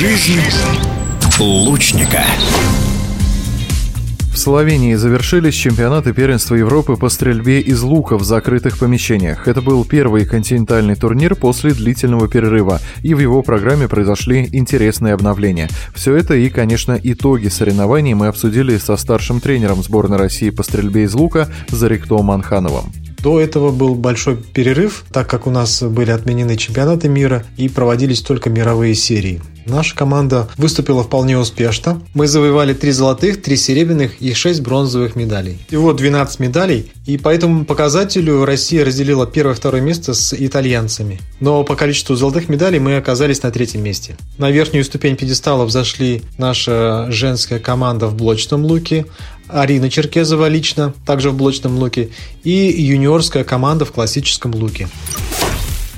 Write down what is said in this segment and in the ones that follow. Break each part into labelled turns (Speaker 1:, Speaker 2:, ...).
Speaker 1: Жизнь лучника.
Speaker 2: В Словении завершились чемпионаты первенства Европы по стрельбе из лука в закрытых помещениях. Это был первый континентальный турнир после длительного перерыва, и в его программе произошли интересные обновления. Все это и, конечно, итоги соревнований мы обсудили со старшим тренером сборной России по стрельбе из лука Зарикто Манхановым.
Speaker 3: До этого был большой перерыв, так как у нас были отменены чемпионаты мира и проводились только мировые серии. Наша команда выступила вполне успешно. Мы завоевали 3 золотых, 3 серебряных и 6 бронзовых медалей. Всего 12 медалей. И по этому показателю Россия разделила первое и второе место с итальянцами. Но по количеству золотых медалей мы оказались на третьем месте. На верхнюю ступень пьедестала взошли наша женская команда в блочном луке, Арина Черкезова лично, также в блочном луке, и юниорская команда в классическом луке.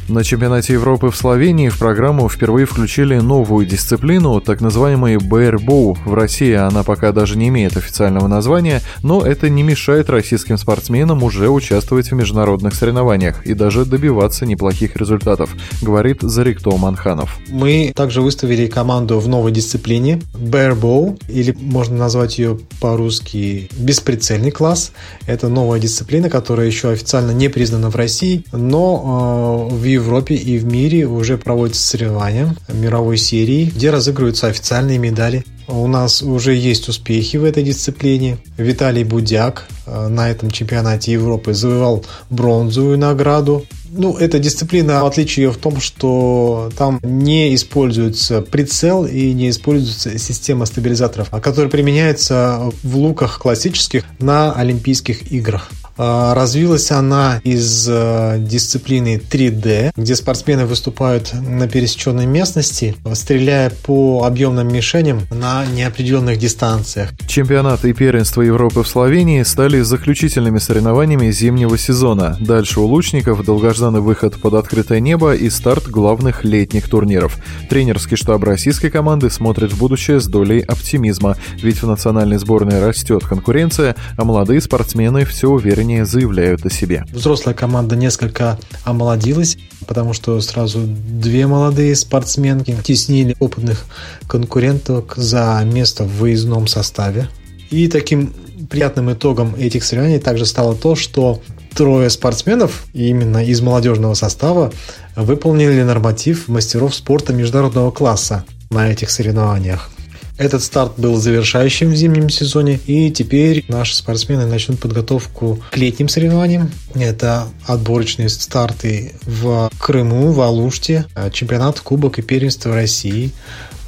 Speaker 2: На чемпионате Европы в Словении в программу впервые включили новую дисциплину, так называемый barebow. В России она пока даже не имеет официального названия, но это не мешает российским спортсменам уже участвовать в международных соревнованиях и даже добиваться неплохих результатов, говорит Зарикто Манханов.
Speaker 3: Мы также выставили команду в новой дисциплине barebow, или можно назвать ее по-русски бесприцельный класс. Это новая дисциплина, которая еще официально не признана в России, но э, в Европе и в мире уже проводятся соревнования мировой серии, где разыгрываются официальные медали. У нас уже есть успехи в этой дисциплине. Виталий Будяк э, на этом чемпионате Европы завоевал бронзовую награду. Ну, эта дисциплина, в отличие в том, что там не используется прицел и не используется система стабилизаторов, а которая применяется в луках классических на Олимпийских играх. А, развилась она из э, дисциплины 3D, где спортсмены выступают на пересеченной местности, стреляя по объемным мишеням на неопределенных дистанциях.
Speaker 2: Чемпионат и первенство Европы в Словении стали заключительными соревнованиями зимнего сезона. Дальше у лучников долгожданный выход под открытое небо и старт главных летних турниров. Тренерский штаб российской команды смотрит в будущее с долей оптимизма, ведь в национальной сборной растет конкуренция, а молодые спортсмены все уверены увереннее заявляют о себе.
Speaker 3: Взрослая команда несколько омолодилась, потому что сразу две молодые спортсменки теснили опытных конкуренток за место в выездном составе. И таким приятным итогом этих соревнований также стало то, что трое спортсменов именно из молодежного состава выполнили норматив мастеров спорта международного класса на этих соревнованиях. Этот старт был завершающим в зимнем сезоне, и теперь наши спортсмены начнут подготовку к летним соревнованиям. Это отборочные старты в Крыму, в Алуште, чемпионат, кубок и первенство России,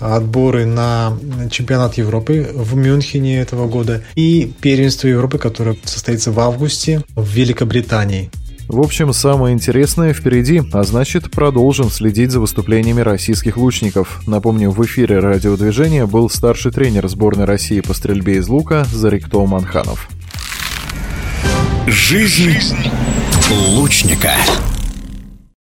Speaker 3: отборы на чемпионат Европы в Мюнхене этого года и первенство Европы, которое состоится в августе в Великобритании.
Speaker 2: В общем, самое интересное впереди, а значит, продолжим следить за выступлениями российских лучников. Напомню, в эфире радиодвижения был старший тренер сборной России по стрельбе из лука Зарикто Манханов.
Speaker 1: Жизнь лучника.